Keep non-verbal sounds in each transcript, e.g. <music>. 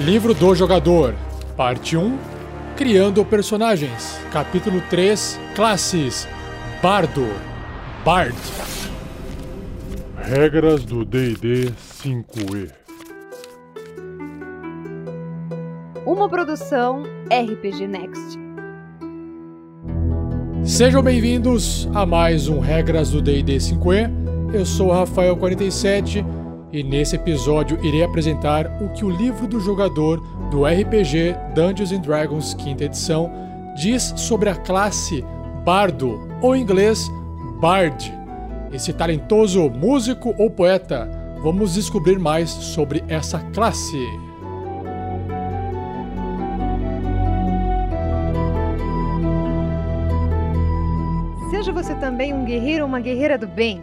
Livro do Jogador, Parte 1 Criando Personagens, Capítulo 3 Classes Bardo Bard Regras do DD 5E Uma produção RPG Next. Sejam bem-vindos a mais um Regras do D&D 5e. Eu sou o Rafael47 e nesse episódio irei apresentar o que o livro do jogador do RPG Dungeons and Dragons 5 edição diz sobre a classe Bardo, ou em inglês Bard. Esse talentoso músico ou poeta. Vamos descobrir mais sobre essa classe. Seja você também um guerreiro ou uma guerreira do bem.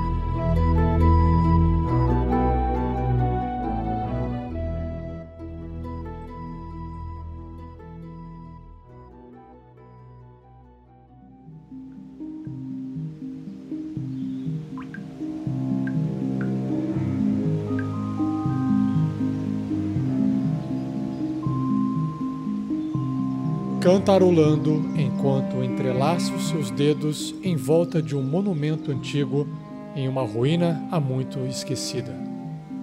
Cantarolando enquanto entrelaça os seus dedos em volta de um monumento antigo em uma ruína há muito esquecida.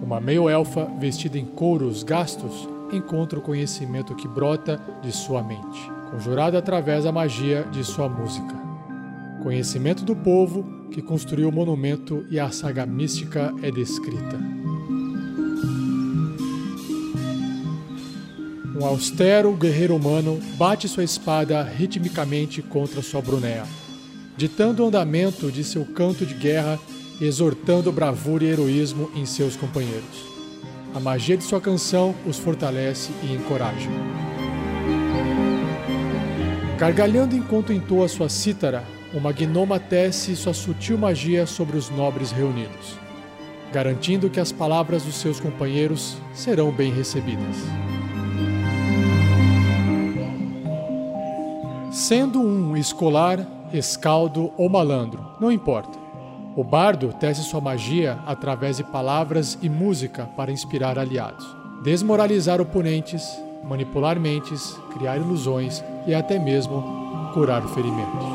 Uma meio-elfa vestida em couros gastos encontra o conhecimento que brota de sua mente, conjurado através da magia de sua música. Conhecimento do povo que construiu o monumento e a saga mística é descrita. Um austero guerreiro humano bate sua espada ritmicamente contra sua brunéa, ditando o andamento de seu canto de guerra e exortando bravura e heroísmo em seus companheiros. A magia de sua canção os fortalece e encoraja. Gargalhando enquanto entoa sua cítara, uma gnoma tece sua sutil magia sobre os nobres reunidos, garantindo que as palavras dos seus companheiros serão bem recebidas. Sendo um escolar, escaldo ou malandro, não importa. O bardo tece sua magia através de palavras e música para inspirar aliados, desmoralizar oponentes, manipular mentes, criar ilusões e até mesmo curar ferimentos.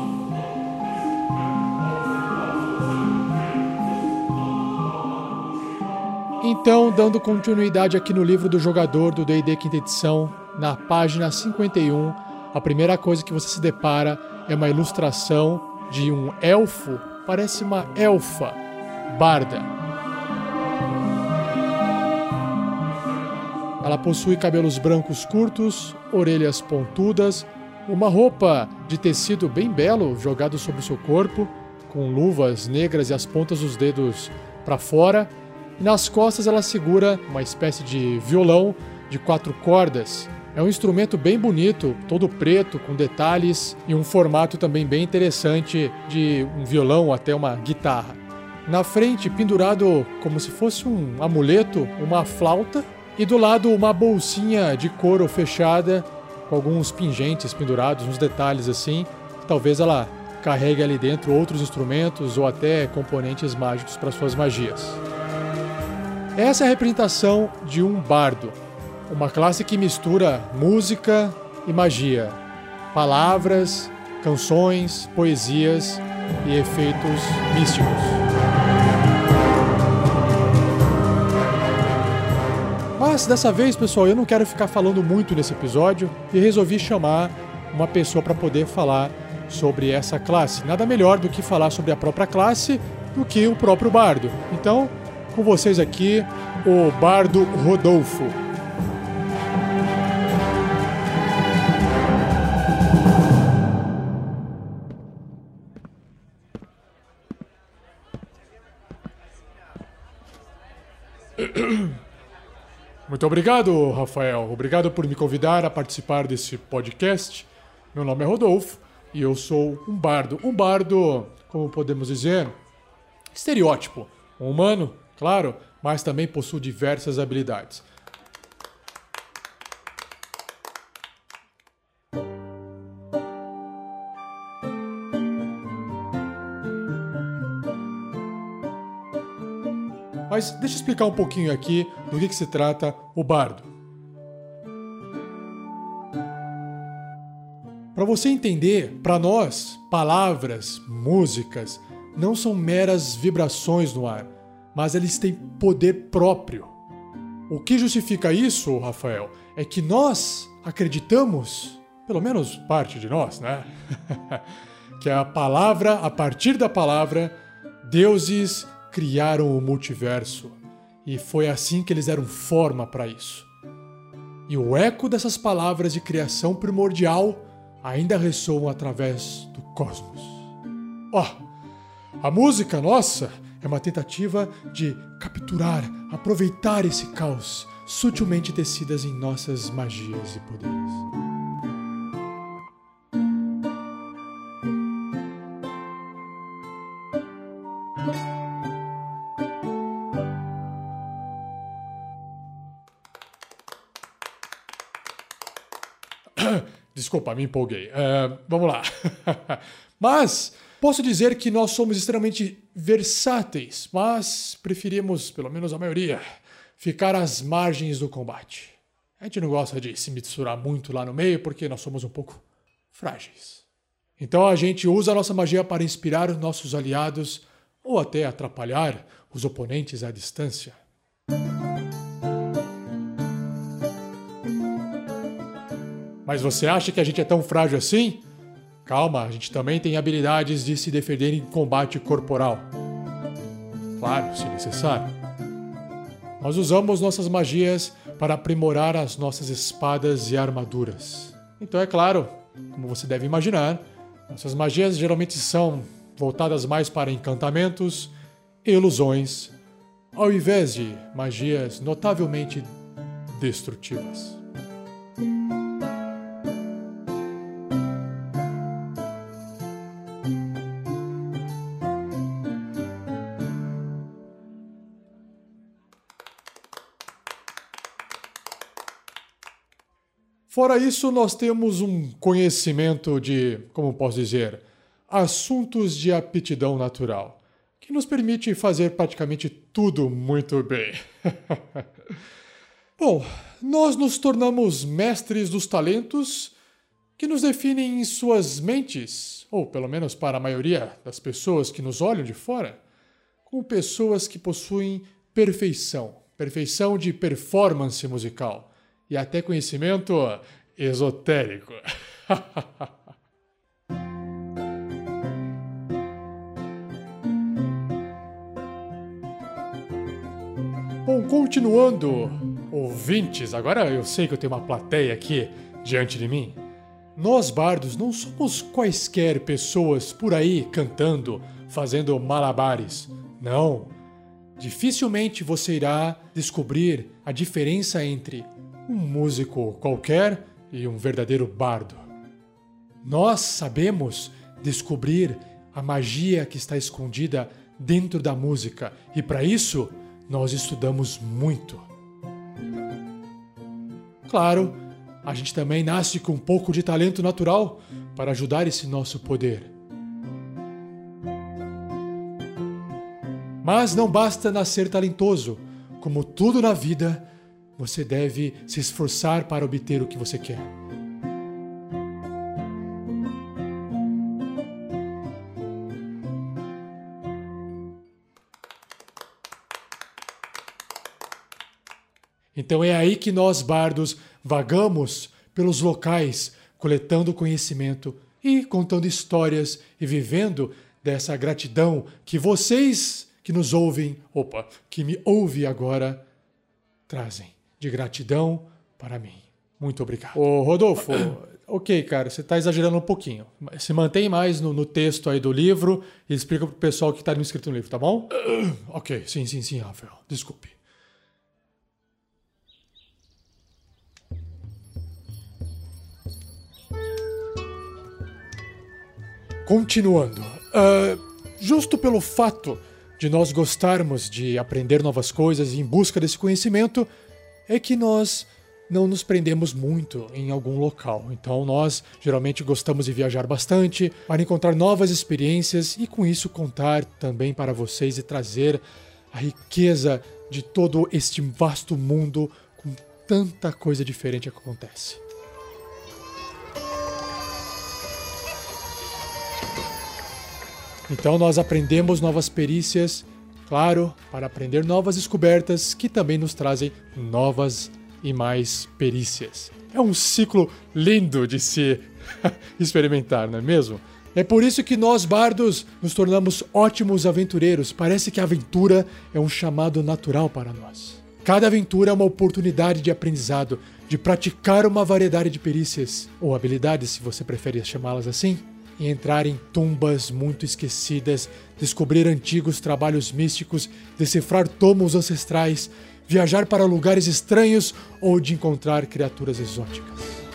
Então, dando continuidade aqui no livro do jogador do D&D quinta edição, na página 51, a primeira coisa que você se depara é uma ilustração de um elfo, parece uma elfa barda. Ela possui cabelos brancos curtos, orelhas pontudas, uma roupa de tecido bem belo jogado sobre o seu corpo, com luvas negras e as pontas dos dedos para fora. Nas costas ela segura uma espécie de violão de quatro cordas. É um instrumento bem bonito, todo preto, com detalhes e um formato também bem interessante de um violão até uma guitarra. Na frente, pendurado como se fosse um amuleto, uma flauta e do lado uma bolsinha de couro fechada com alguns pingentes pendurados, uns detalhes assim. Talvez ela carregue ali dentro outros instrumentos ou até componentes mágicos para suas magias. Essa é a representação de um bardo, uma classe que mistura música e magia, palavras, canções, poesias e efeitos místicos. Mas dessa vez, pessoal, eu não quero ficar falando muito nesse episódio e resolvi chamar uma pessoa para poder falar sobre essa classe. Nada melhor do que falar sobre a própria classe do que o próprio bardo. Então, com vocês aqui, o bardo Rodolfo. Muito obrigado, Rafael. Obrigado por me convidar a participar desse podcast. Meu nome é Rodolfo e eu sou um bardo. Um bardo, como podemos dizer, estereótipo. Um humano, claro, mas também possui diversas habilidades. Mas deixa eu explicar um pouquinho aqui do que, que se trata o bardo. Para você entender, para nós, palavras, músicas não são meras vibrações no ar, mas eles têm poder próprio. O que justifica isso, Rafael, é que nós acreditamos, pelo menos parte de nós, né? <laughs> que a palavra, a partir da palavra, deuses criaram o multiverso. E foi assim que eles deram forma para isso. E o eco dessas palavras de criação primordial ainda ressoam através do cosmos. Ó, oh, a música nossa é uma tentativa de capturar, aproveitar esse caos sutilmente tecidas em nossas magias e poderes. Desculpa, me empolguei. Uh, vamos lá. <laughs> mas posso dizer que nós somos extremamente versáteis, mas preferimos, pelo menos a maioria, ficar às margens do combate. A gente não gosta de se misturar muito lá no meio porque nós somos um pouco frágeis. Então a gente usa a nossa magia para inspirar os nossos aliados ou até atrapalhar os oponentes à distância. Mas você acha que a gente é tão frágil assim? Calma, a gente também tem habilidades de se defender em combate corporal. Claro, se necessário. Nós usamos nossas magias para aprimorar as nossas espadas e armaduras. Então, é claro, como você deve imaginar, nossas magias geralmente são voltadas mais para encantamentos e ilusões, ao invés de magias notavelmente destrutivas. Fora isso, nós temos um conhecimento de, como posso dizer, assuntos de aptidão natural, que nos permite fazer praticamente tudo muito bem. <laughs> Bom, nós nos tornamos mestres dos talentos que nos definem em suas mentes, ou pelo menos para a maioria das pessoas que nos olham de fora, como pessoas que possuem perfeição, perfeição de performance musical e até conhecimento esotérico. <laughs> Bom, continuando, ouvintes, agora eu sei que eu tenho uma plateia aqui diante de mim. Nós bardos não somos quaisquer pessoas por aí cantando, fazendo malabares. Não. Dificilmente você irá descobrir a diferença entre um músico qualquer e um verdadeiro bardo. Nós sabemos descobrir a magia que está escondida dentro da música e para isso nós estudamos muito. Claro, a gente também nasce com um pouco de talento natural para ajudar esse nosso poder. Mas não basta nascer talentoso, como tudo na vida, você deve se esforçar para obter o que você quer. Então é aí que nós, bardos, vagamos pelos locais, coletando conhecimento e contando histórias e vivendo dessa gratidão que vocês que nos ouvem, opa, que me ouve agora, trazem de gratidão para mim. Muito obrigado. Ô, Rodolfo, <clears throat> ok, cara, você está exagerando um pouquinho. Se mantém mais no, no, texto aí do livro e explica pro pessoal que está escrito no livro, tá bom? <clears throat> ok, sim, sim, sim, Rafael. Desculpe. Continuando. Uh, justo pelo fato de nós gostarmos de aprender novas coisas em busca desse conhecimento, é que nós não nos prendemos muito em algum local. Então nós geralmente gostamos de viajar bastante para encontrar novas experiências e com isso contar também para vocês e trazer a riqueza de todo este vasto mundo com tanta coisa diferente que acontece. Então nós aprendemos novas perícias, claro, para aprender novas descobertas que também nos trazem novas e mais perícias. É um ciclo lindo de se <laughs> experimentar, não é mesmo? É por isso que nós, bardos, nos tornamos ótimos aventureiros. Parece que a aventura é um chamado natural para nós. Cada aventura é uma oportunidade de aprendizado, de praticar uma variedade de perícias, ou habilidades, se você prefere chamá-las assim, e entrar em tumbas muito esquecidas, descobrir antigos trabalhos místicos, decifrar tomos ancestrais, viajar para lugares estranhos ou de encontrar criaturas exóticas.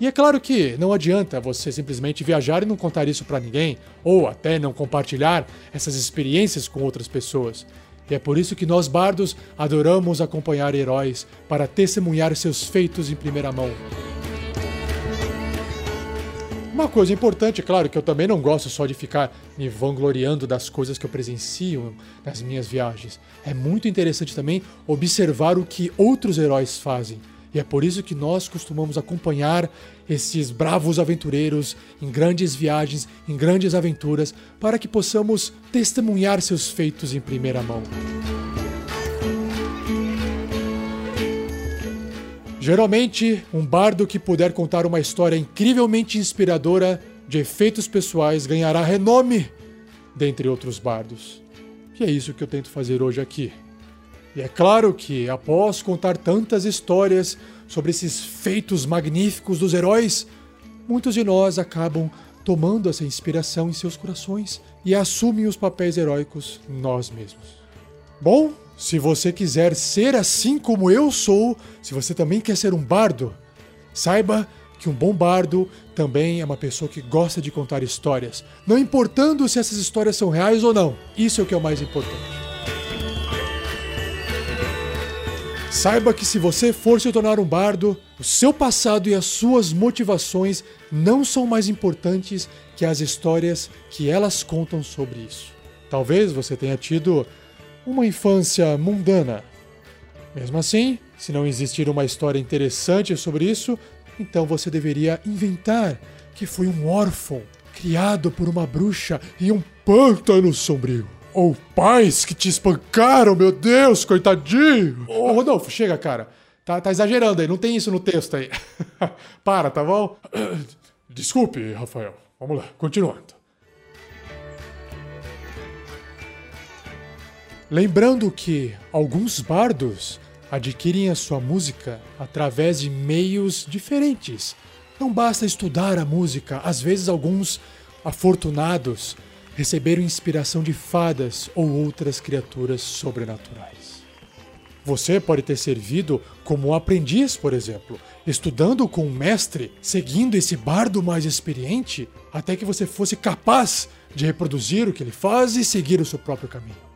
E é claro que não adianta você simplesmente viajar e não contar isso para ninguém, ou até não compartilhar essas experiências com outras pessoas. E é por isso que nós bardos adoramos acompanhar heróis para testemunhar seus feitos em primeira mão. Uma coisa importante, é claro, que eu também não gosto só de ficar me vangloriando das coisas que eu presencio nas minhas viagens. É muito interessante também observar o que outros heróis fazem. E é por isso que nós costumamos acompanhar esses bravos aventureiros em grandes viagens, em grandes aventuras, para que possamos testemunhar seus feitos em primeira mão. Geralmente, um bardo que puder contar uma história incrivelmente inspiradora de efeitos pessoais ganhará renome dentre outros bardos. E é isso que eu tento fazer hoje aqui. E é claro que, após contar tantas histórias sobre esses feitos magníficos dos heróis, muitos de nós acabam tomando essa inspiração em seus corações e assumem os papéis heróicos nós mesmos. Bom, se você quiser ser assim como eu sou, se você também quer ser um bardo, saiba que um bom bardo também é uma pessoa que gosta de contar histórias, não importando se essas histórias são reais ou não. Isso é o que é o mais importante. Saiba que se você for se tornar um bardo, o seu passado e as suas motivações não são mais importantes que as histórias que elas contam sobre isso. Talvez você tenha tido uma infância mundana. Mesmo assim, se não existir uma história interessante sobre isso, então você deveria inventar que foi um órfão criado por uma bruxa em um pântano sombrio. Ou pais que te espancaram, meu Deus, coitadinho! Ô, Rodolfo, chega, cara. Tá, tá exagerando aí, não tem isso no texto aí. <laughs> Para, tá bom? <clears throat> Desculpe, Rafael. Vamos lá, continuando. Lembrando que alguns bardos adquirem a sua música através de meios diferentes. Não basta estudar a música, às vezes alguns afortunados receberam inspiração de fadas ou outras criaturas sobrenaturais. Você pode ter servido como aprendiz, por exemplo, estudando com um mestre, seguindo esse bardo mais experiente, até que você fosse capaz de reproduzir o que ele faz e seguir o seu próprio caminho.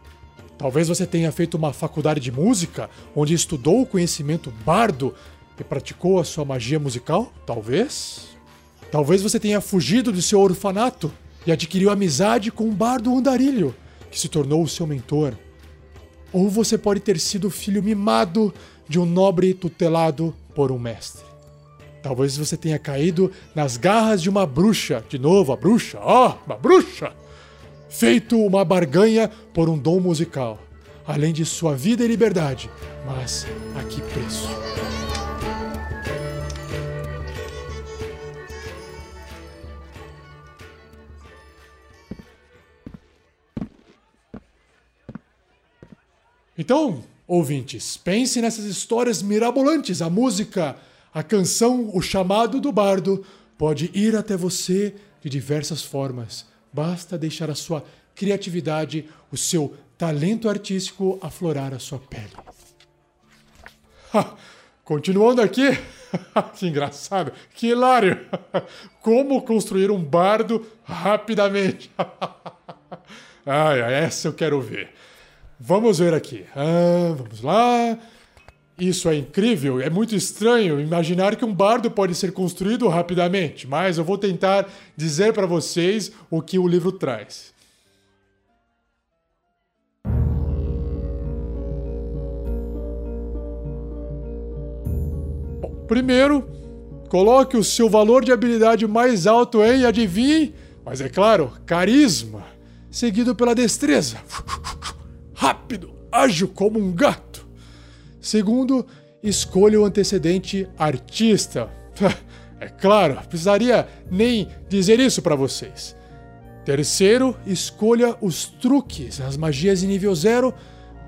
Talvez você tenha feito uma faculdade de música, onde estudou o conhecimento bardo e praticou a sua magia musical? Talvez. Talvez você tenha fugido do seu orfanato e adquiriu amizade com um bardo andarilho, que se tornou o seu mentor. Ou você pode ter sido filho mimado de um nobre tutelado por um mestre. Talvez você tenha caído nas garras de uma bruxa. De novo, a bruxa. Ah, oh, uma bruxa! Feito uma barganha por um dom musical, além de sua vida e liberdade. Mas a que preço? Então, ouvintes, pense nessas histórias mirabolantes. A música, a canção, o chamado do bardo pode ir até você de diversas formas Basta deixar a sua criatividade, o seu talento artístico aflorar a sua pele. Continuando aqui, <laughs> que engraçado, que hilário! Como construir um bardo rapidamente. <laughs> Ai, essa eu quero ver. Vamos ver aqui. Ah, vamos lá. Isso é incrível, é muito estranho imaginar que um bardo pode ser construído rapidamente, mas eu vou tentar dizer para vocês o que o livro traz. Bom, primeiro, coloque o seu valor de habilidade mais alto em, adivinhe, mas é claro, carisma, seguido pela destreza. <laughs> Rápido, ágil como um gato Segundo, escolha o antecedente artista. <laughs> É claro, precisaria nem dizer isso para vocês. Terceiro, escolha os truques, as magias em nível zero,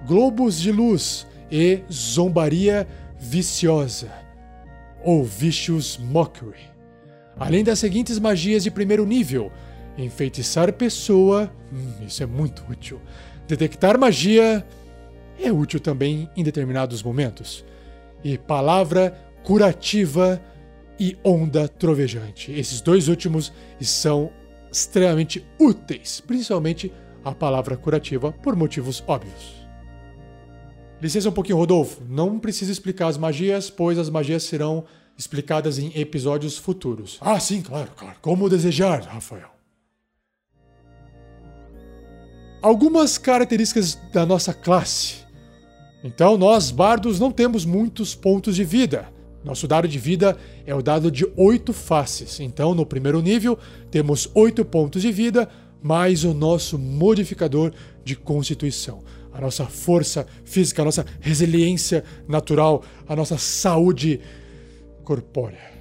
globos de luz e zombaria viciosa, ou Vicious Mockery. Além das seguintes magias de primeiro nível: enfeitiçar pessoa, hum, isso é muito útil. Detectar magia é útil também em determinados momentos. E palavra curativa e onda trovejante. Esses dois últimos são extremamente úteis, principalmente a palavra curativa, por motivos óbvios. Licença um pouquinho, Rodolfo. Não precisa explicar as magias, pois as magias serão explicadas em episódios futuros. Ah, sim, claro, claro. Como desejar, Rafael. Algumas características da nossa classe. Então, nós, bardos, não temos muitos pontos de vida. Nosso dado de vida é o dado de oito faces. Então, no primeiro nível, temos oito pontos de vida, mais o nosso modificador de constituição. A nossa força física, a nossa resiliência natural, a nossa saúde corpórea.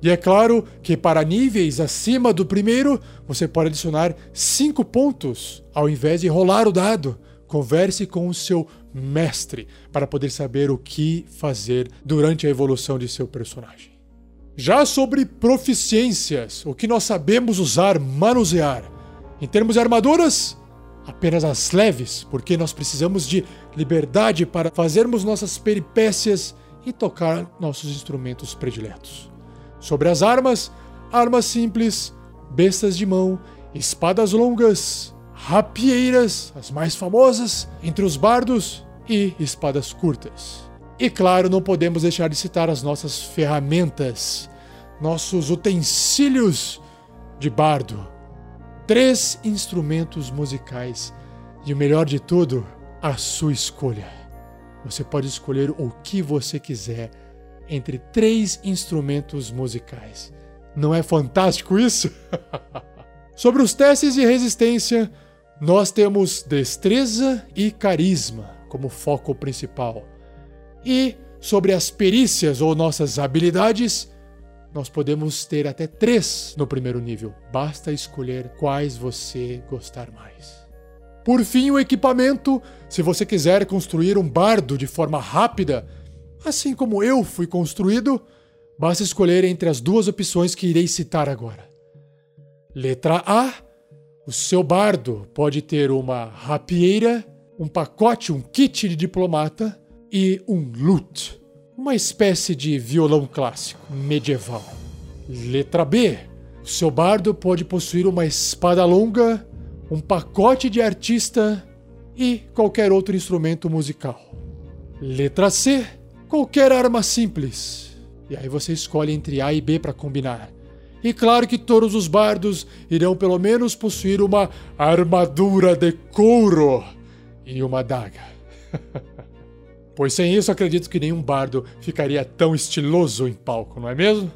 E é claro que para níveis acima do primeiro, você pode adicionar cinco pontos ao invés de rolar o dado. Converse com o seu mestre para poder saber o que fazer durante a evolução de seu personagem. Já sobre proficiências, o que nós sabemos usar, manusear. Em termos de armaduras, apenas as leves, porque nós precisamos de liberdade para fazermos nossas peripécias e tocar nossos instrumentos prediletos. Sobre as armas, armas simples, bestas de mão, espadas longas, rapieiras, as mais famosas, entre os bardos e espadas curtas. E claro, não podemos deixar de citar as nossas ferramentas, nossos utensílios de bardo. Três instrumentos musicais e o melhor de tudo, a sua escolha. Você pode escolher o que você quiser entre três instrumentos musicais. Não é fantástico isso? <laughs> Sobre os testes de resistência, nós temos destreza e carisma como foco principal. E sobre as perícias ou nossas habilidades, nós podemos ter até três no primeiro nível. Basta escolher quais você gostar mais. Por fim, o equipamento. Se você quiser construir um bardo de forma rápida, assim como eu fui construído, basta escolher entre as duas opções que irei citar agora. Letra A o seu bardo pode ter uma rapieira, um pacote, um kit de diplomata e um lute, uma espécie de violão clássico medieval. Letra B. O seu bardo pode possuir uma espada longa, um pacote de artista e qualquer outro instrumento musical. Letra C. Qualquer arma simples. E aí você escolhe entre A e B para combinar. E claro que todos os bardos irão pelo menos possuir uma armadura de couro e uma daga. <laughs> pois sem isso acredito que nenhum bardo ficaria tão estiloso em palco, não é mesmo?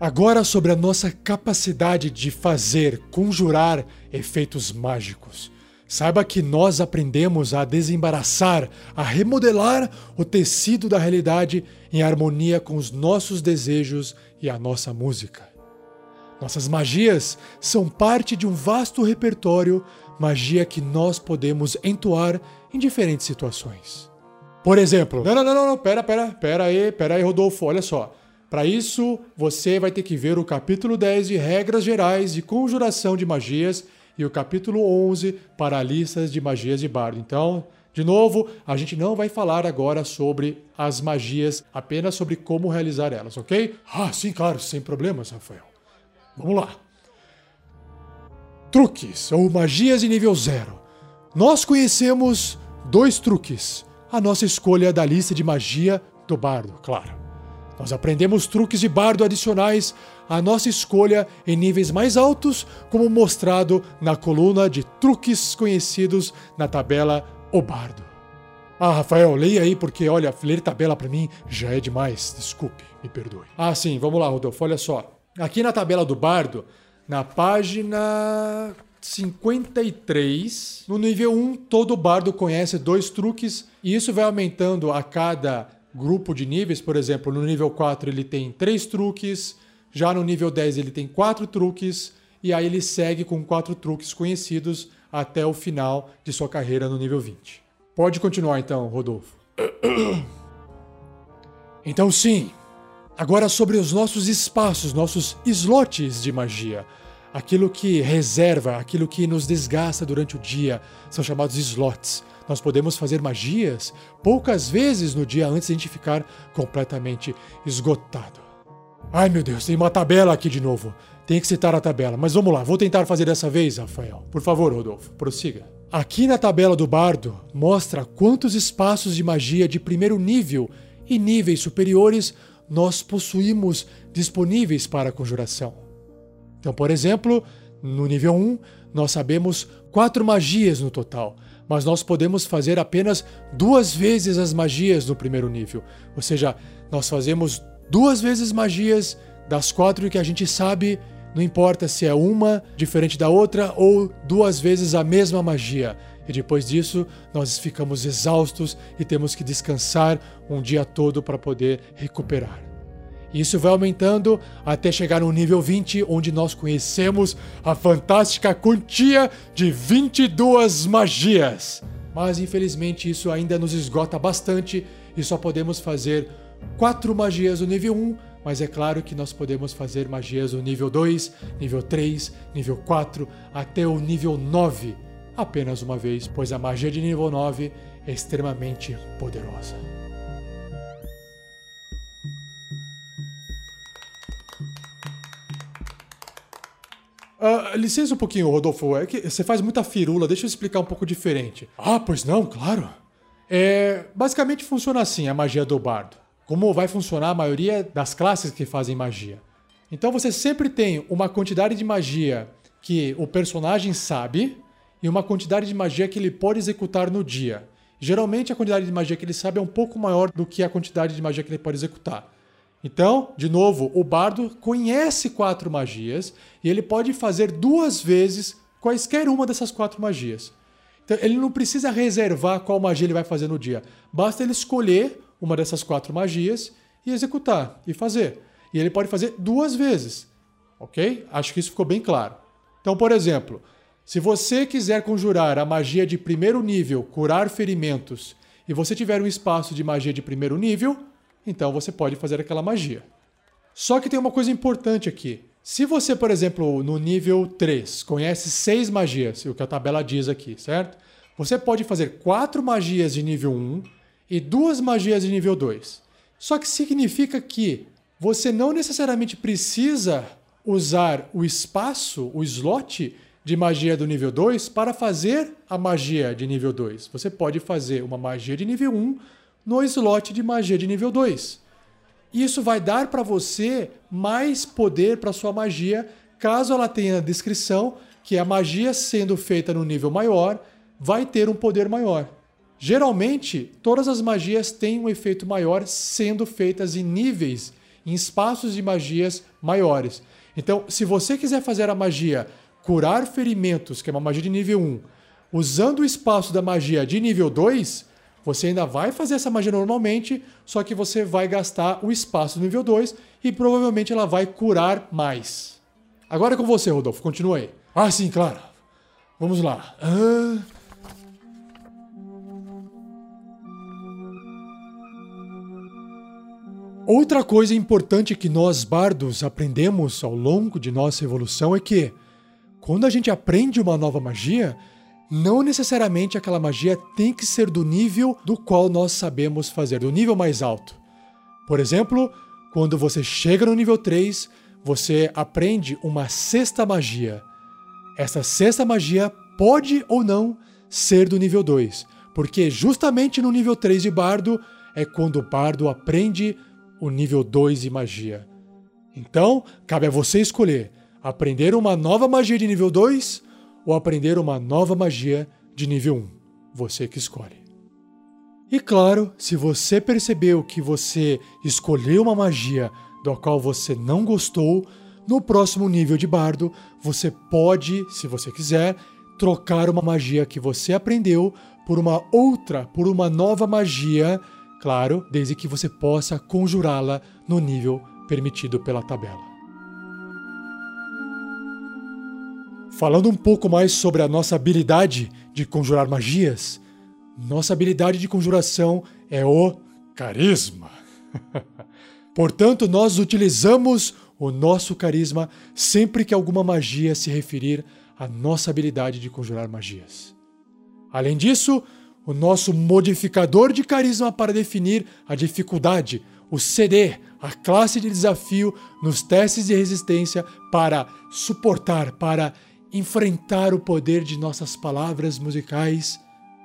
Agora sobre a nossa capacidade de fazer, conjurar efeitos mágicos. Saiba que nós aprendemos a desembaraçar, a remodelar o tecido da realidade em harmonia com os nossos desejos e a nossa música. Nossas magias são parte de um vasto repertório, magia que nós podemos entoar em diferentes situações. Por exemplo, não, não, não, não, pera, pera, pera aí, pera aí, Rodolfo, olha só. Para isso, você vai ter que ver o capítulo 10 de Regras Gerais de Conjuração de Magias e o capítulo 11 para listas de magias de bardo. Então, de novo, a gente não vai falar agora sobre as magias, apenas sobre como realizar elas, ok? Ah, sim, claro, sem problemas, Rafael. Vamos lá. Truques ou magias de nível zero. Nós conhecemos dois truques. A nossa escolha da lista de magia do bardo, claro. Nós aprendemos truques de bardo adicionais à nossa escolha em níveis mais altos, como mostrado na coluna de truques conhecidos na tabela O Bardo. Ah, Rafael, leia aí, porque olha, ler tabela para mim já é demais. Desculpe, me perdoe. Ah, sim, vamos lá, Rodolfo, olha só. Aqui na tabela do bardo, na página 53, no nível 1, todo bardo conhece dois truques e isso vai aumentando a cada grupo de níveis. Por exemplo, no nível 4 ele tem três truques, já no nível 10 ele tem quatro truques e aí ele segue com quatro truques conhecidos até o final de sua carreira no nível 20. Pode continuar então, Rodolfo. <coughs> Então sim, agora sobre os nossos espaços, nossos slots de magia. Aquilo que reserva, aquilo que nos desgasta durante o dia, são chamados slots. Nós podemos fazer magias poucas vezes no dia antes de a gente ficar completamente esgotado. Ai meu Deus, tem uma tabela aqui de novo. Tem que citar a tabela, mas vamos lá, vou tentar fazer dessa vez, Rafael. Por favor, Rodolfo, prossiga. Aqui na tabela do bardo mostra quantos espaços de magia de primeiro nível e níveis superiores nós possuímos disponíveis para conjuração. Então, por exemplo, no nível 1, nós sabemos quatro magias no total, mas nós podemos fazer apenas duas vezes as magias no primeiro nível. Ou seja, nós fazemos duas vezes magias das quatro que a gente sabe não importa se é uma diferente da outra ou duas vezes a mesma magia. E depois disso, nós ficamos exaustos e temos que descansar um dia todo para poder recuperar. Isso vai aumentando até chegar no nível 20, onde nós conhecemos a fantástica quantia de 22 magias. Mas infelizmente isso ainda nos esgota bastante e só podemos fazer 4 magias no nível 1 mas é claro que nós podemos fazer magias no nível 2, nível 3, nível 4, até o nível 9 apenas uma vez, pois a magia de nível 9 é extremamente poderosa. Uh, licença um pouquinho, Rodolfo. É que você faz muita firula, deixa eu explicar um pouco diferente. Ah, pois não, claro. É, basicamente funciona assim a magia do bardo como vai funcionar a maioria das classes que fazem magia. Então você sempre tem uma quantidade de magia que o personagem sabe e uma quantidade de magia que ele pode executar no dia. Geralmente a quantidade de magia que ele sabe é um pouco maior do que a quantidade de magia que ele pode executar. Então, de novo, o bardo conhece quatro magias e ele pode fazer duas vezes quaisquer uma dessas quatro magias. Então, ele não precisa reservar qual magia ele vai fazer no dia. Basta ele escolher uma dessas quatro magias e executar e fazer. E ele pode fazer duas vezes. Ok? Acho que isso ficou bem claro. Então, por exemplo, se você quiser conjurar a magia de primeiro nível, curar ferimentos, e você tiver um espaço de magia de primeiro nível, então você pode fazer aquela magia. Só que tem uma coisa importante aqui. Se você, por exemplo, no nível 3, conhece seis magias, o que a tabela diz aqui, certo? Você pode fazer quatro magias de nível 1 e duas magias de nível 2. Só que significa que você não necessariamente precisa usar o espaço, o slot de magia do nível 2 para fazer a magia de nível 2. Você pode fazer uma magia de nível 1 no slot de magia de nível 2. Isso vai dar para você mais poder para sua magia, caso ela tenha a descrição que a magia sendo feita no nível maior vai ter um poder maior. Geralmente, todas as magias têm um efeito maior sendo feitas em níveis, em espaços de magias maiores. Então, se você quiser fazer a magia curar ferimentos, que é uma magia de nível 1, usando o espaço da magia de nível 2, você ainda vai fazer essa magia normalmente, só que você vai gastar o espaço do nível 2 e provavelmente ela vai curar mais. Agora é com você, Rodolfo, continua aí. Ah, sim, claro. Vamos lá. Ah... Outra coisa importante que nós bardos aprendemos ao longo de nossa evolução é que, quando a gente aprende uma nova magia, não necessariamente aquela magia tem que ser do nível do qual nós sabemos fazer, do nível mais alto. Por exemplo, quando você chega no nível 3, você aprende uma sexta magia. Essa sexta magia pode ou não ser do nível 2, porque justamente no nível 3 de bardo é quando o bardo aprende o nível 2 de magia. Então, cabe a você escolher aprender uma nova magia de nível 2 ou aprender uma nova magia de nível 1. Você que escolhe. E claro, se você percebeu que você escolheu uma magia do qual você não gostou, no próximo nível de bardo, você pode, se você quiser, trocar uma magia que você aprendeu por uma outra, por uma nova magia, claro, desde que você possa conjurá-la no nível permitido pela tabela. Falando um pouco mais sobre a nossa habilidade de conjurar magias, nossa habilidade de conjuração é o carisma. <laughs> Portanto, nós utilizamos o nosso carisma sempre que alguma magia se referir à nossa habilidade de conjurar magias. Além disso, o nosso modificador de carisma para definir a dificuldade, o CD, a classe de desafio nos testes de resistência para suportar, para enfrentar o poder de nossas palavras musicais,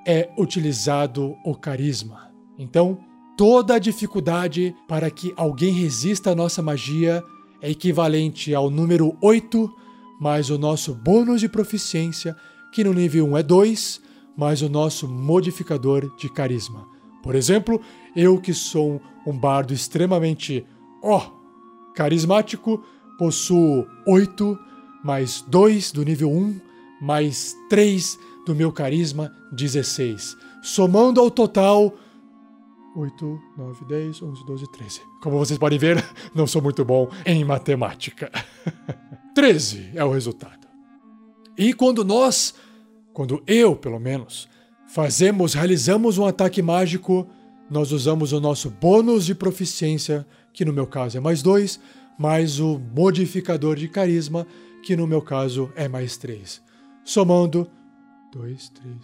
é utilizado o carisma. Então, toda a dificuldade para que alguém resista à nossa magia é equivalente ao número 8 mais o nosso bônus de proficiência, que no nível 1 é 2, mais o nosso modificador de carisma. Por exemplo, eu que sou um bardo extremamente, ó, oh, carismático, possuo 8 mais 2 do nível 1, mais 3 do meu carisma, 16. Somando ao total 8, 9, 10, 11, 12, 13. Como vocês podem ver, <laughs> não sou muito bom em matemática. <laughs> 13 é o resultado. E quando nós, quando eu, pelo menos, fazemos, realizamos um ataque mágico, nós usamos o nosso bônus de proficiência, que no meu caso é mais 2, mais o modificador de carisma, que no meu caso é mais 3. Somando 2, 3,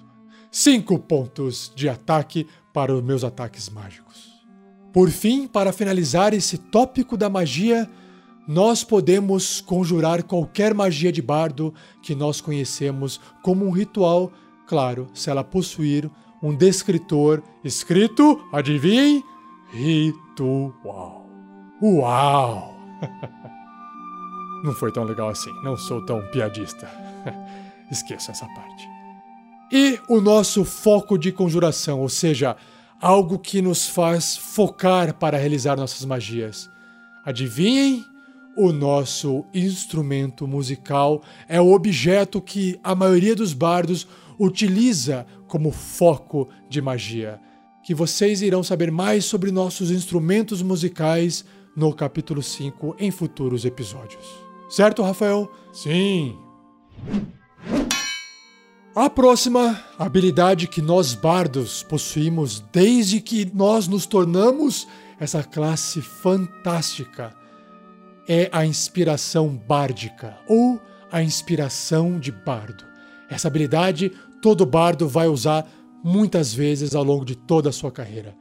5 pontos de ataque para os meus ataques mágicos. Por fim, para finalizar esse tópico da magia, nós podemos conjurar qualquer magia de bardo que nós conhecemos como um ritual, claro, se ela possuir um descritor escrito, adivinhem, ritual. Uau! <laughs> Não foi tão legal assim, não sou tão piadista. <laughs> Esqueça essa parte. E o nosso foco de conjuração, ou seja, algo que nos faz focar para realizar nossas magias. Adivinhem? O nosso instrumento musical é o objeto que a maioria dos bardos utiliza como foco de magia. Que vocês irão saber mais sobre nossos instrumentos musicais no capítulo 5 em futuros episódios. Certo, Rafael? Sim. A próxima habilidade que nós bardos possuímos desde que nós nos tornamos essa classe fantástica é a inspiração bárdica ou a inspiração de bardo. Essa habilidade todo bardo vai usar muitas vezes ao longo de toda a sua carreira.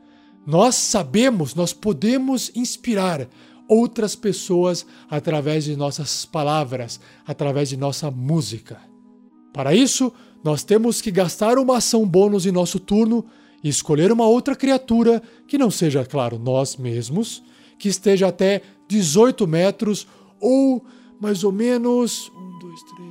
Nós sabemos, nós podemos inspirar outras pessoas através de nossas palavras, através de nossa música. Para isso, nós temos que gastar uma ação bônus em nosso turno e escolher uma outra criatura que não seja, claro, nós mesmos, que esteja até 18 metros ou mais ou menos 1, 2, 3,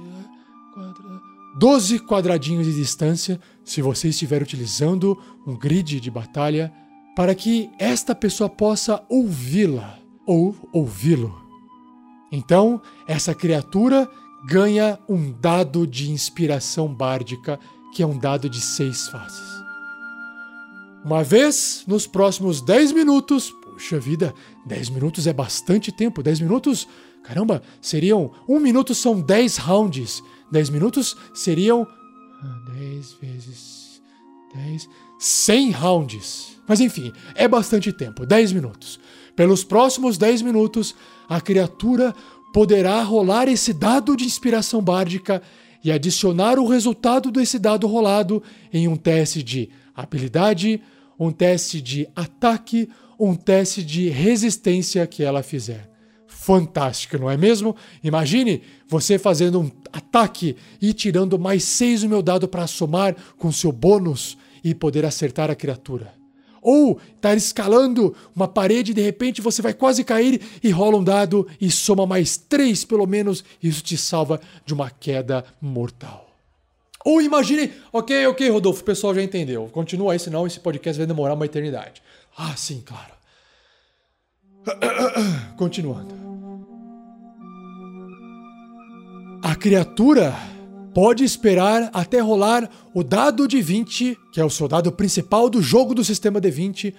4, 12 quadradinhos de distância, se você estiver utilizando um grid de batalha, para que esta pessoa possa ouvi-la ou ouvi-lo. Então, essa criatura ganha um dado de inspiração bárdica, que é um dado de seis faces. Uma vez nos próximos 10 minutos, puxa vida, 10 minutos é bastante tempo, 10 minutos, caramba, seriam. Um minuto são 10 rounds, 10 minutos seriam. 10 ah, vezes 10, 100 rounds. Mas enfim, é bastante tempo, 10 minutos. Pelos próximos 10 minutos, a criatura poderá rolar esse dado de inspiração bárdica e adicionar o resultado desse dado rolado em um teste de habilidade, um teste de ataque, um teste de resistência que ela fizer. Fantástico, não é mesmo? Imagine você fazendo um ataque e tirando mais seis do meu dado para somar com seu bônus e poder acertar a criatura. Ou estar tá escalando uma parede e de repente você vai quase cair e rola um dado e soma mais três pelo menos. Isso te salva de uma queda mortal. Ou imaginem. Ok, ok, Rodolfo, o pessoal já entendeu. Continua aí, senão esse podcast vai demorar uma eternidade. Ah, sim, claro. <coughs> Continuando. A criatura pode esperar até rolar o dado de 20, que é o seu dado principal do jogo do sistema D20,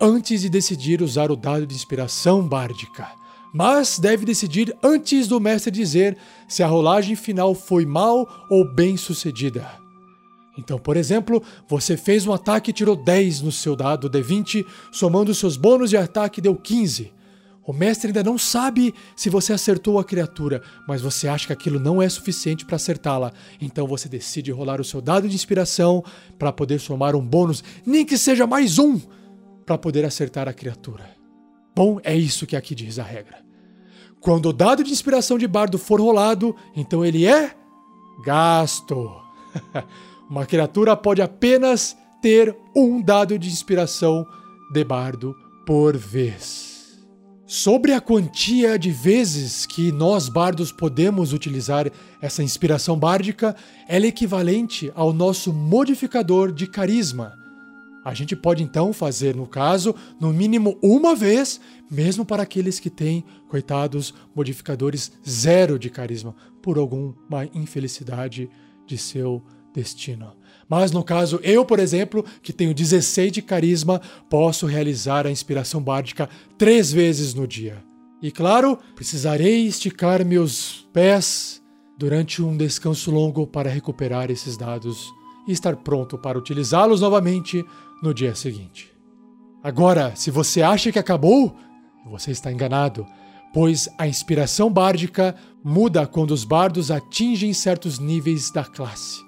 antes de decidir usar o dado de inspiração bárdica. Mas deve decidir antes do mestre dizer se a rolagem final foi mal ou bem sucedida. Então, por exemplo, você fez um ataque e tirou 10 no seu dado D20, somando seus bônus de ataque deu 15. O mestre ainda não sabe se você acertou a criatura, mas você acha que aquilo não é suficiente para acertá-la. Então você decide rolar o seu dado de inspiração para poder somar um bônus, nem que seja mais um, para poder acertar a criatura. Bom, é isso que aqui diz a regra. Quando o dado de inspiração de bardo for rolado, então ele é gasto. <laughs> Uma criatura pode apenas ter um dado de inspiração de bardo por vez. Sobre a quantia de vezes que nós bardos podemos utilizar essa inspiração bárdica, ela é equivalente ao nosso modificador de carisma. A gente pode então fazer, no caso, no mínimo uma vez, mesmo para aqueles que têm, coitados, modificadores zero de carisma, por alguma infelicidade de seu destino. Mas no caso, eu, por exemplo, que tenho 16 de carisma, posso realizar a inspiração bárdica três vezes no dia. E claro, precisarei esticar meus pés durante um descanso longo para recuperar esses dados e estar pronto para utilizá-los novamente no dia seguinte. Agora, se você acha que acabou, você está enganado, pois a inspiração bárdica muda quando os bardos atingem certos níveis da classe.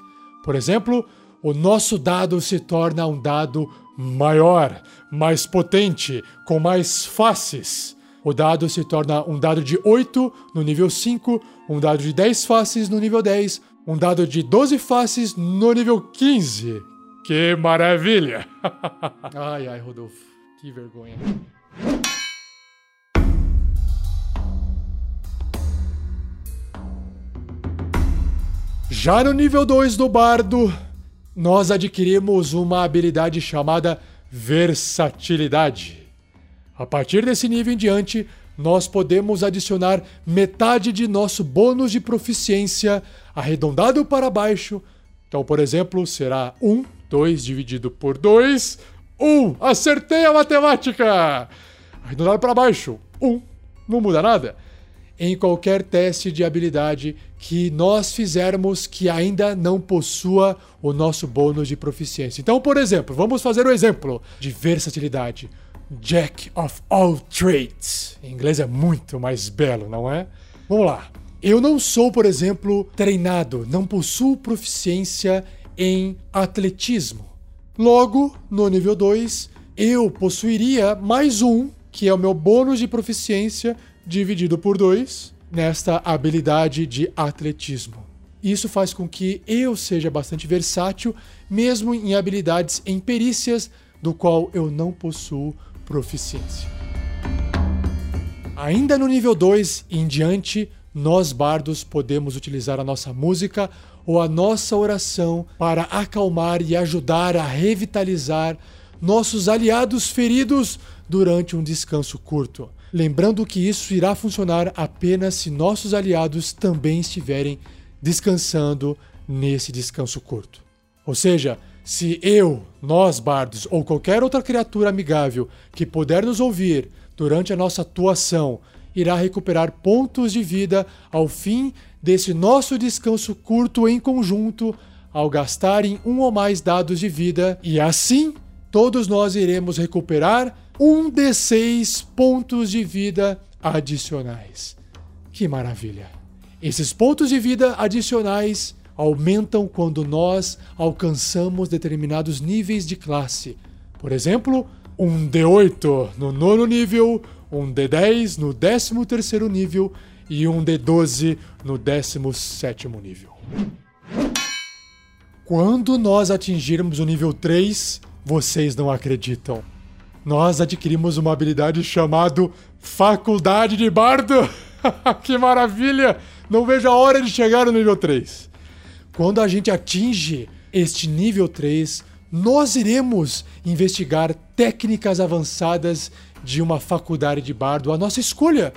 Por exemplo, o nosso dado se torna um dado maior, mais potente, com mais faces. O dado se torna um dado de 8 no nível 5, um dado de 10 faces no nível 10, um dado de 12 faces no nível 15. Que maravilha! <laughs> ai, ai, Rodolfo, que vergonha. Já no nível 2 do bardo, nós adquirimos uma habilidade chamada versatilidade. A partir desse nível em diante, nós podemos adicionar metade de nosso bônus de proficiência arredondado para baixo. Então, por exemplo, será 1, 2 dividido por 2, 1. Acertei a matemática! Arredondado para baixo, 1. Não muda nada em qualquer teste de habilidade que nós fizermos que ainda não possua o nosso bônus de proficiência. Então, por exemplo, vamos fazer o um exemplo de versatilidade. Jack of all trades. Em inglês é muito mais belo, não é? Vamos lá. Eu não sou, por exemplo, treinado, não possuo proficiência em atletismo. Logo, no nível 2, eu possuiria mais um, que é o meu bônus de proficiência dividido por 2 nesta habilidade de atletismo. Isso faz com que eu seja bastante versátil, mesmo em habilidades em perícias do qual eu não possuo proficiência. Ainda no nível 2 em diante, nós bardos podemos utilizar a nossa música ou a nossa oração para acalmar e ajudar a revitalizar nossos aliados feridos durante um descanso curto lembrando que isso irá funcionar apenas se nossos aliados também estiverem descansando nesse descanso curto. Ou seja, se eu, nós bardos ou qualquer outra criatura amigável que puder nos ouvir durante a nossa atuação irá recuperar pontos de vida ao fim desse nosso descanso curto em conjunto ao gastarem um ou mais dados de vida e assim todos nós iremos recuperar um D6 pontos de vida adicionais. Que maravilha! Esses pontos de vida adicionais aumentam quando nós alcançamos determinados níveis de classe. Por exemplo, um D8 no nono nível, um D10 no décimo terceiro nível e um D12 no décimo sétimo nível. Quando nós atingirmos o nível 3, vocês não acreditam nós adquirimos uma habilidade chamada Faculdade de Bardo. <laughs> que maravilha! Não vejo a hora de chegar no nível 3. quando a gente atinge este nível 3, nós iremos investigar técnicas avançadas de uma faculdade de bardo, a nossa escolha.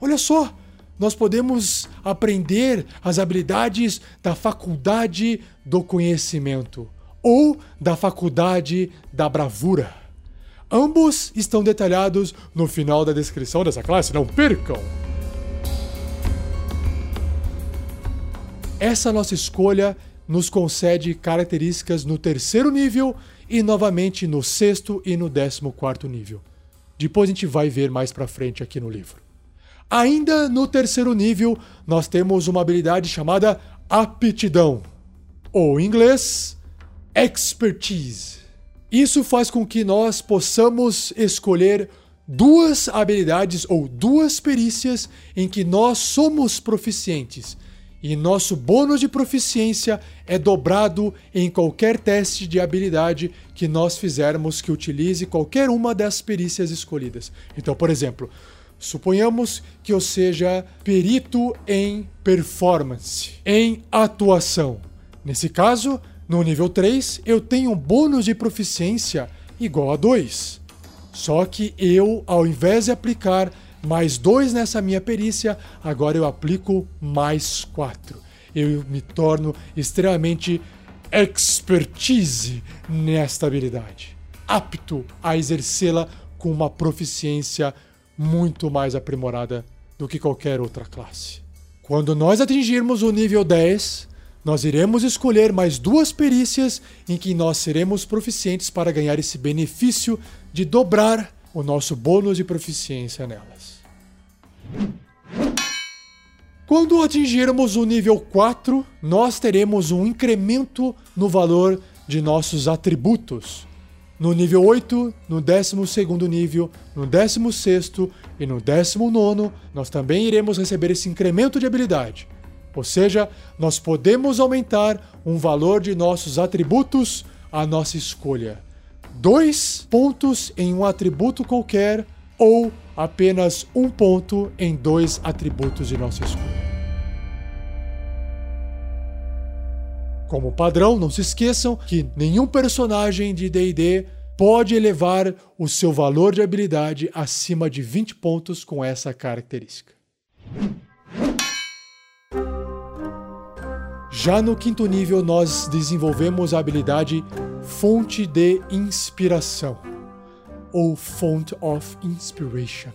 Olha só, nós podemos aprender as habilidades da faculdade do conhecimento ou da faculdade da bravura. Ambos estão detalhados no final da descrição dessa classe, não percam! Essa nossa escolha nos concede características no terceiro nível e novamente no sexto e no décimo quarto nível. Depois a gente vai ver mais para frente aqui no livro. Ainda no terceiro nível, nós temos uma habilidade chamada aptidão, ou em inglês, expertise. Isso faz com que nós possamos escolher duas habilidades ou duas perícias em que nós somos proficientes. E nosso bônus de proficiência é dobrado em qualquer teste de habilidade que nós fizermos que utilize qualquer uma das perícias escolhidas. Então, por exemplo, suponhamos que eu seja perito em performance, em atuação. Nesse caso, no nível 3, eu tenho um bônus de proficiência igual a 2. Só que eu, ao invés de aplicar mais 2 nessa minha perícia, agora eu aplico mais 4. Eu me torno extremamente expertise nesta habilidade, apto a exercê-la com uma proficiência muito mais aprimorada do que qualquer outra classe. Quando nós atingirmos o nível 10, nós iremos escolher mais duas perícias em que nós seremos proficientes para ganhar esse benefício de dobrar o nosso bônus de proficiência nelas. Quando atingirmos o nível 4, nós teremos um incremento no valor de nossos atributos. No nível 8, no 12 nível, no 16 e no 19, nós também iremos receber esse incremento de habilidade. Ou seja, nós podemos aumentar um valor de nossos atributos à nossa escolha. Dois pontos em um atributo qualquer ou apenas um ponto em dois atributos de nossa escolha. Como padrão, não se esqueçam que nenhum personagem de DD pode elevar o seu valor de habilidade acima de 20 pontos com essa característica. Já no quinto nível, nós desenvolvemos a habilidade Fonte de Inspiração, ou Font of Inspiration.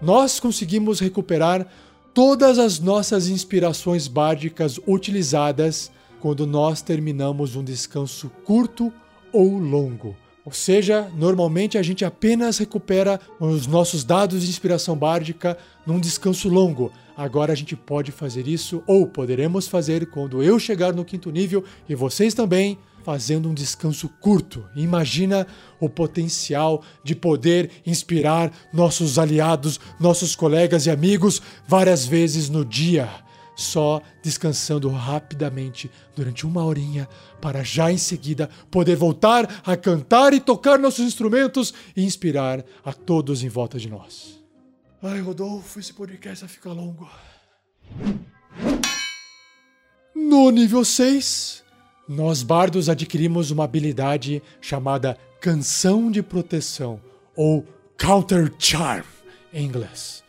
Nós conseguimos recuperar todas as nossas inspirações bárdicas utilizadas quando nós terminamos um descanso curto ou longo. Ou seja, normalmente a gente apenas recupera os nossos dados de inspiração bárdica num descanso longo. Agora a gente pode fazer isso, ou poderemos fazer quando eu chegar no quinto nível e vocês também, fazendo um descanso curto. Imagina o potencial de poder inspirar nossos aliados, nossos colegas e amigos várias vezes no dia só descansando rapidamente durante uma horinha para já em seguida poder voltar a cantar e tocar nossos instrumentos e inspirar a todos em volta de nós. Ai, Rodolfo, esse podcast vai ficar longo. No nível 6, nós bardos adquirimos uma habilidade chamada Canção de Proteção ou Counter Charm em inglês.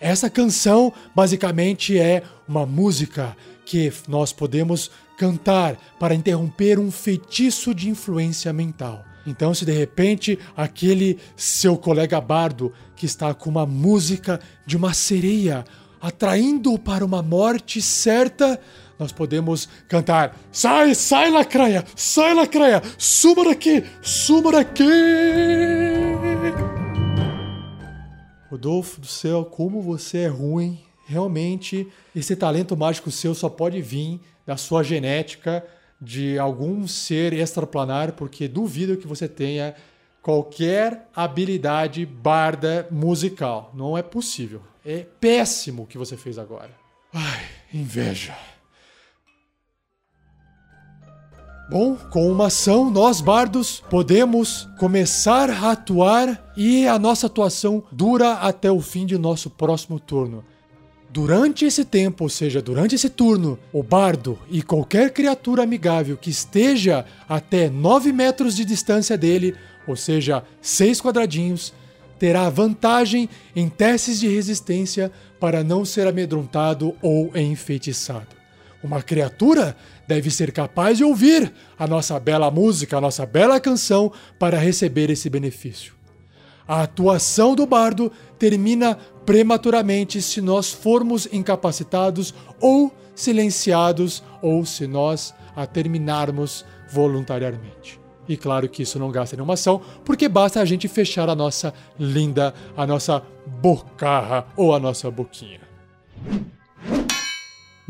Essa canção basicamente é uma música que nós podemos cantar para interromper um feitiço de influência mental. Então, se de repente aquele seu colega bardo que está com uma música de uma sereia atraindo para uma morte certa, nós podemos cantar: Sai, sai, lacraia! Sai, lacraia! Suma daqui! Suma daqui! Rodolfo do céu, como você é ruim. Realmente, esse talento mágico seu só pode vir da sua genética, de algum ser extraplanar, porque duvido que você tenha qualquer habilidade barda musical. Não é possível. É péssimo o que você fez agora. Ai, inveja. Bom, com uma ação, nós bardos podemos começar a atuar e a nossa atuação dura até o fim de nosso próximo turno. Durante esse tempo, ou seja, durante esse turno, o bardo e qualquer criatura amigável que esteja até 9 metros de distância dele, ou seja, 6 quadradinhos, terá vantagem em testes de resistência para não ser amedrontado ou enfeitiçado. Uma criatura deve ser capaz de ouvir a nossa bela música, a nossa bela canção para receber esse benefício. A atuação do bardo termina prematuramente se nós formos incapacitados ou silenciados ou se nós a terminarmos voluntariamente. E claro que isso não gasta nenhuma ação, porque basta a gente fechar a nossa linda, a nossa bocarra ou a nossa boquinha.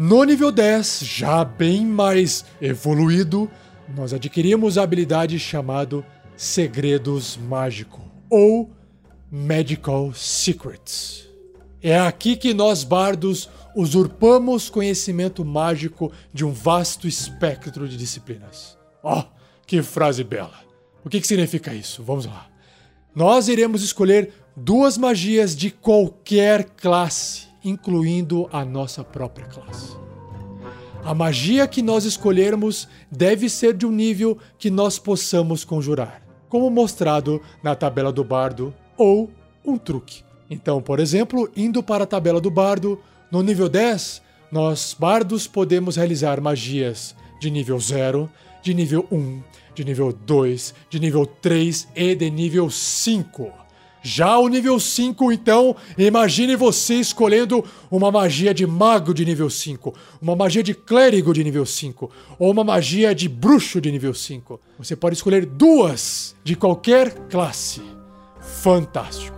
No nível 10, já bem mais evoluído, nós adquirimos a habilidade chamada Segredos Mágico ou Magical Secrets. É aqui que nós bardos usurpamos conhecimento mágico de um vasto espectro de disciplinas. Oh, que frase bela! O que, que significa isso? Vamos lá. Nós iremos escolher duas magias de qualquer classe incluindo a nossa própria classe. A magia que nós escolhermos deve ser de um nível que nós possamos conjurar, como mostrado na tabela do bardo ou um truque. Então, por exemplo, indo para a tabela do bardo, no nível 10, nós bardos podemos realizar magias de nível 0, de nível 1, de nível 2, de nível 3 e de nível 5. Já o nível 5, então, imagine você escolhendo uma magia de mago de nível 5, uma magia de clérigo de nível 5, ou uma magia de bruxo de nível 5. Você pode escolher duas de qualquer classe. Fantástico.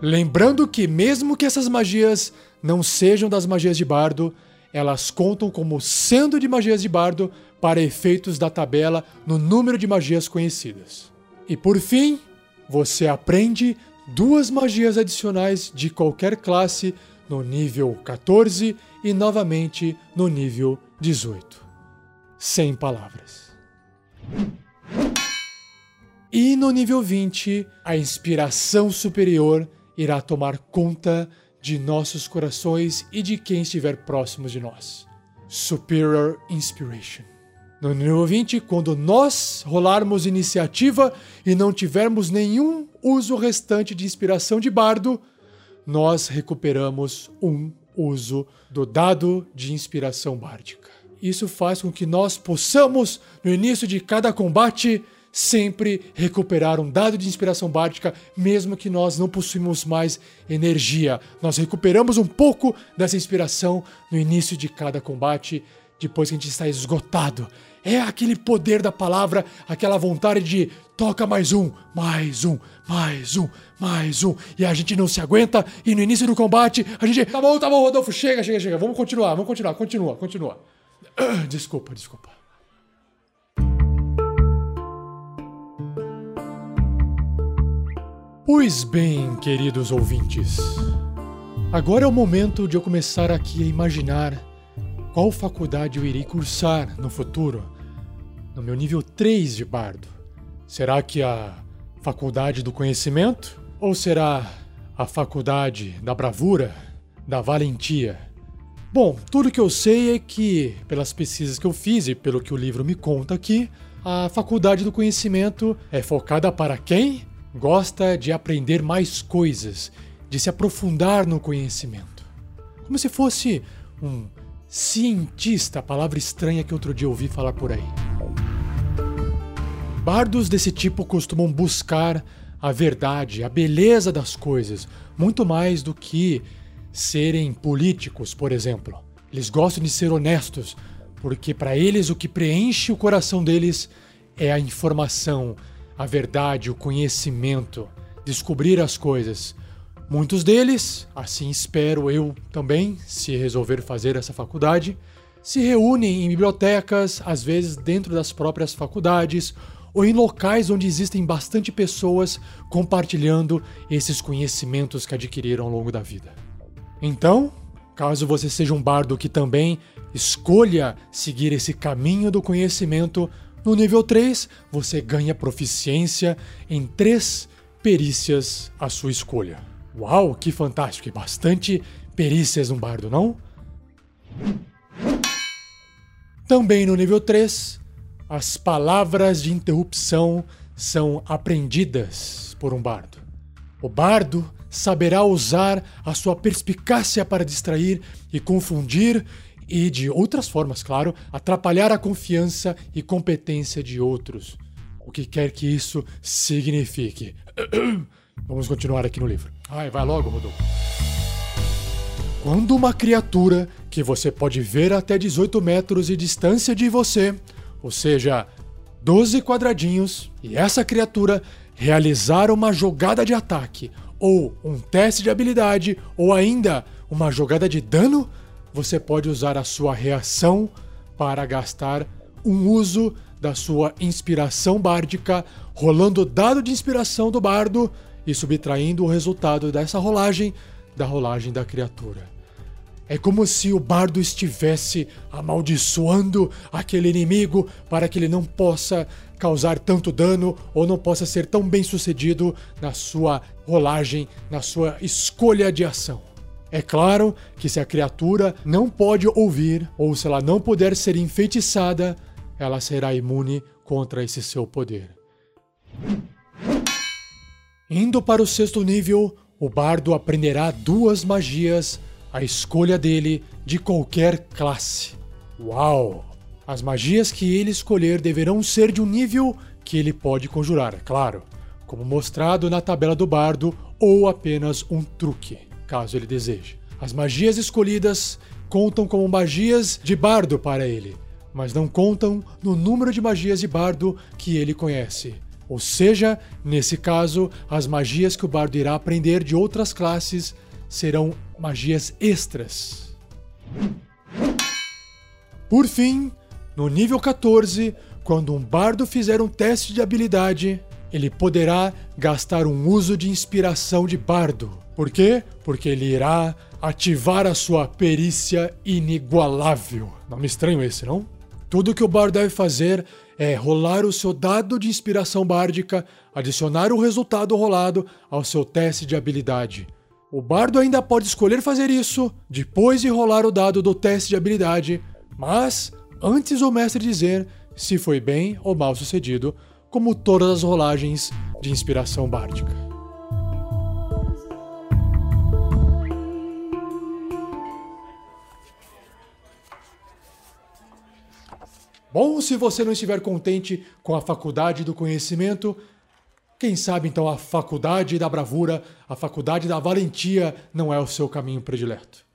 Lembrando que, mesmo que essas magias não sejam das magias de bardo, elas contam como sendo de magias de bardo para efeitos da tabela no número de magias conhecidas. E por fim, você aprende duas magias adicionais de qualquer classe no nível 14 e novamente no nível 18. Sem palavras. E no nível 20, a inspiração superior irá tomar conta de nossos corações e de quem estiver próximo de nós. Superior Inspiration. No nível 20, quando nós rolarmos iniciativa e não tivermos nenhum uso restante de inspiração de bardo, nós recuperamos um uso do dado de inspiração bárdica. Isso faz com que nós possamos, no início de cada combate, sempre recuperar um dado de inspiração bárdica, mesmo que nós não possuímos mais energia. Nós recuperamos um pouco dessa inspiração no início de cada combate, depois que a gente está esgotado é aquele poder da palavra, aquela vontade de toca mais um, mais um, mais um, mais um. E a gente não se aguenta e no início do combate a gente. Tá bom, tá bom, Rodolfo, chega, chega, chega. Vamos continuar, vamos continuar, continua, continua. Desculpa, desculpa. Pois bem, queridos ouvintes. Agora é o momento de eu começar aqui a imaginar qual faculdade eu irei cursar no futuro no meu nível 3 de bardo? Será que a faculdade do conhecimento? Ou será a faculdade da bravura, da valentia? Bom, tudo que eu sei é que, pelas pesquisas que eu fiz e pelo que o livro me conta aqui, a faculdade do conhecimento é focada para quem gosta de aprender mais coisas, de se aprofundar no conhecimento. Como se fosse um cientista, palavra estranha que outro dia ouvi falar por aí. Bardos desse tipo costumam buscar a verdade, a beleza das coisas, muito mais do que serem políticos, por exemplo. Eles gostam de ser honestos, porque para eles o que preenche o coração deles é a informação, a verdade, o conhecimento, descobrir as coisas. Muitos deles, assim espero eu também, se resolver fazer essa faculdade, se reúnem em bibliotecas, às vezes dentro das próprias faculdades ou em locais onde existem bastante pessoas compartilhando esses conhecimentos que adquiriram ao longo da vida. Então, caso você seja um bardo que também escolha seguir esse caminho do conhecimento, no nível 3 você ganha proficiência em três perícias à sua escolha. Uau, que fantástico! E bastante perícias um bardo, não? Também no nível 3, as palavras de interrupção são aprendidas por um bardo. O bardo saberá usar a sua perspicácia para distrair e confundir e, de outras formas, claro, atrapalhar a confiança e competência de outros. O que quer que isso signifique. <clears throat> Vamos continuar aqui no livro. Ai, vai logo, Rodolfo. Quando uma criatura que você pode ver até 18 metros de distância de você, ou seja, 12 quadradinhos, e essa criatura realizar uma jogada de ataque, ou um teste de habilidade, ou ainda uma jogada de dano, você pode usar a sua reação para gastar um uso da sua inspiração bárdica, rolando o dado de inspiração do bardo e subtraindo o resultado dessa rolagem da rolagem da criatura. É como se o bardo estivesse amaldiçoando aquele inimigo para que ele não possa causar tanto dano ou não possa ser tão bem sucedido na sua rolagem, na sua escolha de ação. É claro que se a criatura não pode ouvir ou se ela não puder ser enfeitiçada, ela será imune contra esse seu poder. Indo para o sexto nível, o bardo aprenderá duas magias a escolha dele de qualquer classe. Uau! As magias que ele escolher deverão ser de um nível que ele pode conjurar, claro, como mostrado na tabela do bardo ou apenas um truque, caso ele deseje. As magias escolhidas contam como magias de bardo para ele, mas não contam no número de magias de bardo que ele conhece. Ou seja, nesse caso, as magias que o bardo irá aprender de outras classes serão magias extras. Por fim, no nível 14, quando um bardo fizer um teste de habilidade, ele poderá gastar um uso de inspiração de bardo. Por quê? Porque ele irá ativar a sua perícia inigualável. Nome estranho esse, não? Tudo que o bardo deve fazer é rolar o seu dado de inspiração bárdica, adicionar o resultado rolado ao seu teste de habilidade. O bardo ainda pode escolher fazer isso depois de rolar o dado do teste de habilidade, mas antes do mestre dizer se foi bem ou mal sucedido, como todas as rolagens de inspiração bárdica. Bom, se você não estiver contente com a faculdade do conhecimento, quem sabe então a faculdade da bravura, a faculdade da valentia não é o seu caminho predileto.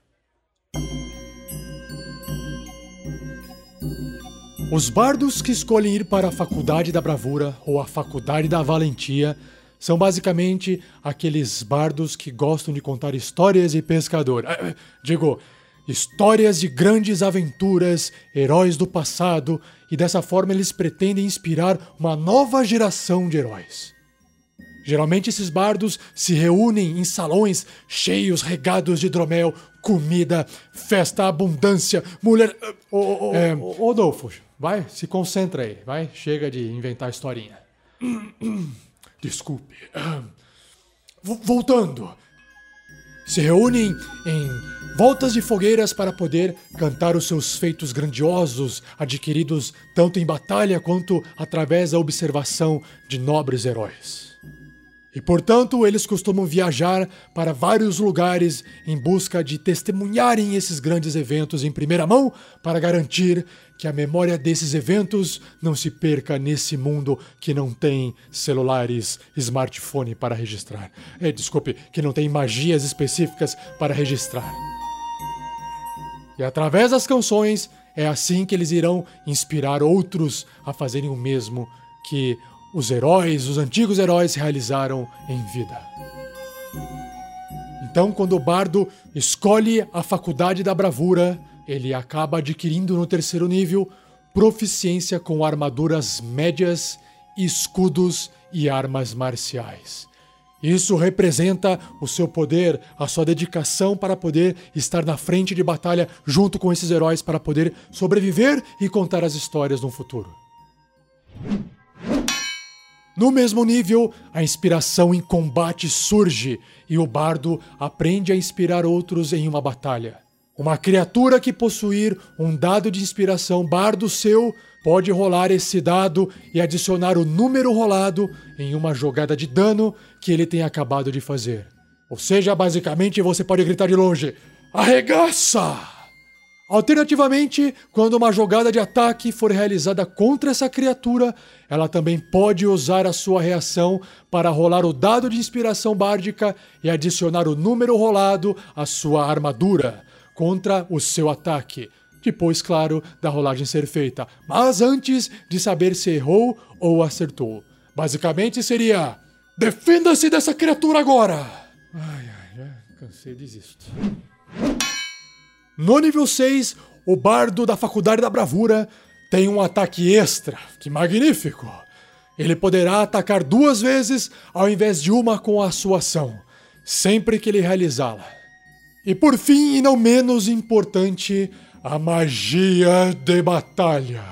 Os bardos que escolhem ir para a faculdade da bravura ou a faculdade da valentia são basicamente aqueles bardos que gostam de contar histórias de pescador. Eh, digo, histórias de grandes aventuras, heróis do passado, e dessa forma eles pretendem inspirar uma nova geração de heróis. Geralmente esses bardos se reúnem em salões cheios, regados de hidromel, comida, festa, abundância, mulher. Ô, ô, ô, é, ô, Dolfo, vai, se concentra aí, vai, chega de inventar historinha. Desculpe. Voltando. Se reúnem em voltas de fogueiras para poder cantar os seus feitos grandiosos, adquiridos tanto em batalha quanto através da observação de nobres heróis. E portanto, eles costumam viajar para vários lugares em busca de testemunharem esses grandes eventos em primeira mão para garantir que a memória desses eventos não se perca nesse mundo que não tem celulares, smartphone para registrar. É, desculpe, que não tem magias específicas para registrar. E através das canções, é assim que eles irão inspirar outros a fazerem o mesmo que os heróis, os antigos heróis realizaram em vida. Então, quando o bardo escolhe a faculdade da bravura, ele acaba adquirindo no terceiro nível proficiência com armaduras médias, escudos e armas marciais. Isso representa o seu poder, a sua dedicação para poder estar na frente de batalha junto com esses heróis para poder sobreviver e contar as histórias no futuro. No mesmo nível, a inspiração em combate surge e o bardo aprende a inspirar outros em uma batalha. Uma criatura que possuir um dado de inspiração bardo seu pode rolar esse dado e adicionar o número rolado em uma jogada de dano que ele tem acabado de fazer. Ou seja, basicamente você pode gritar de longe: Arregaça! Alternativamente, quando uma jogada de ataque for realizada contra essa criatura, ela também pode usar a sua reação para rolar o dado de inspiração bárdica e adicionar o número rolado à sua armadura contra o seu ataque. Depois, claro, da rolagem ser feita, mas antes de saber se errou ou acertou. Basicamente seria: Defenda-se dessa criatura agora! Ai, ai, já cansei desisto. No nível 6, o bardo da Faculdade da Bravura tem um ataque extra. Que magnífico! Ele poderá atacar duas vezes ao invés de uma com a sua ação, sempre que ele realizá-la. E por fim, e não menos importante, a magia de batalha.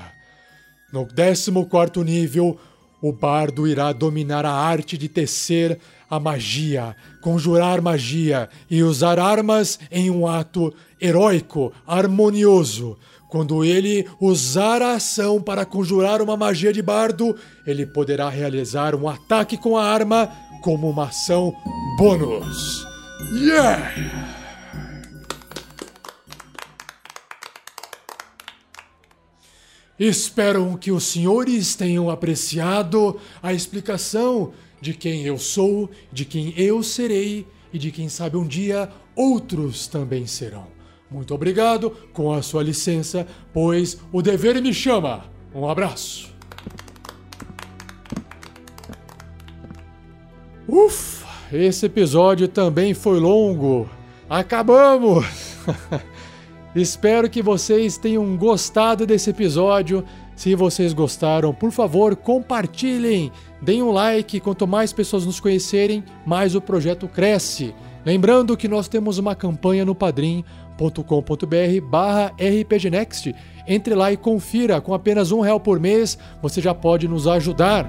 No 14 nível, o bardo irá dominar a arte de tecer a magia, conjurar magia e usar armas em um ato heróico, harmonioso. Quando ele usar a ação para conjurar uma magia de bardo, ele poderá realizar um ataque com a arma como uma ação bônus. Yeah! Espero que os senhores tenham apreciado a explicação de quem eu sou, de quem eu serei e de quem sabe um dia outros também serão. Muito obrigado, com a sua licença, pois o dever me chama. Um abraço. Ufa, esse episódio também foi longo. Acabamos! <laughs> Espero que vocês tenham gostado desse episódio. Se vocês gostaram, por favor, compartilhem, deem um like. Quanto mais pessoas nos conhecerem, mais o projeto cresce. Lembrando que nós temos uma campanha no padrim.com.br barra rpgnext. Entre lá e confira, com apenas um real por mês você já pode nos ajudar.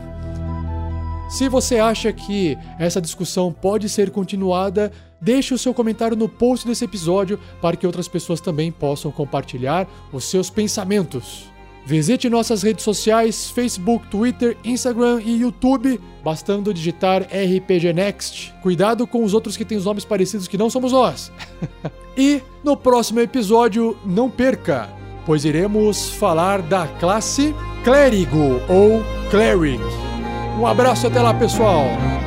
Se você acha que essa discussão pode ser continuada, deixe o seu comentário no post desse episódio para que outras pessoas também possam compartilhar os seus pensamentos. Visite nossas redes sociais: Facebook, Twitter, Instagram e YouTube, bastando digitar RPG Next. Cuidado com os outros que têm os nomes parecidos que não somos nós. <laughs> e no próximo episódio, não perca, pois iremos falar da classe Clérigo ou Cleric. Um abraço até lá, pessoal!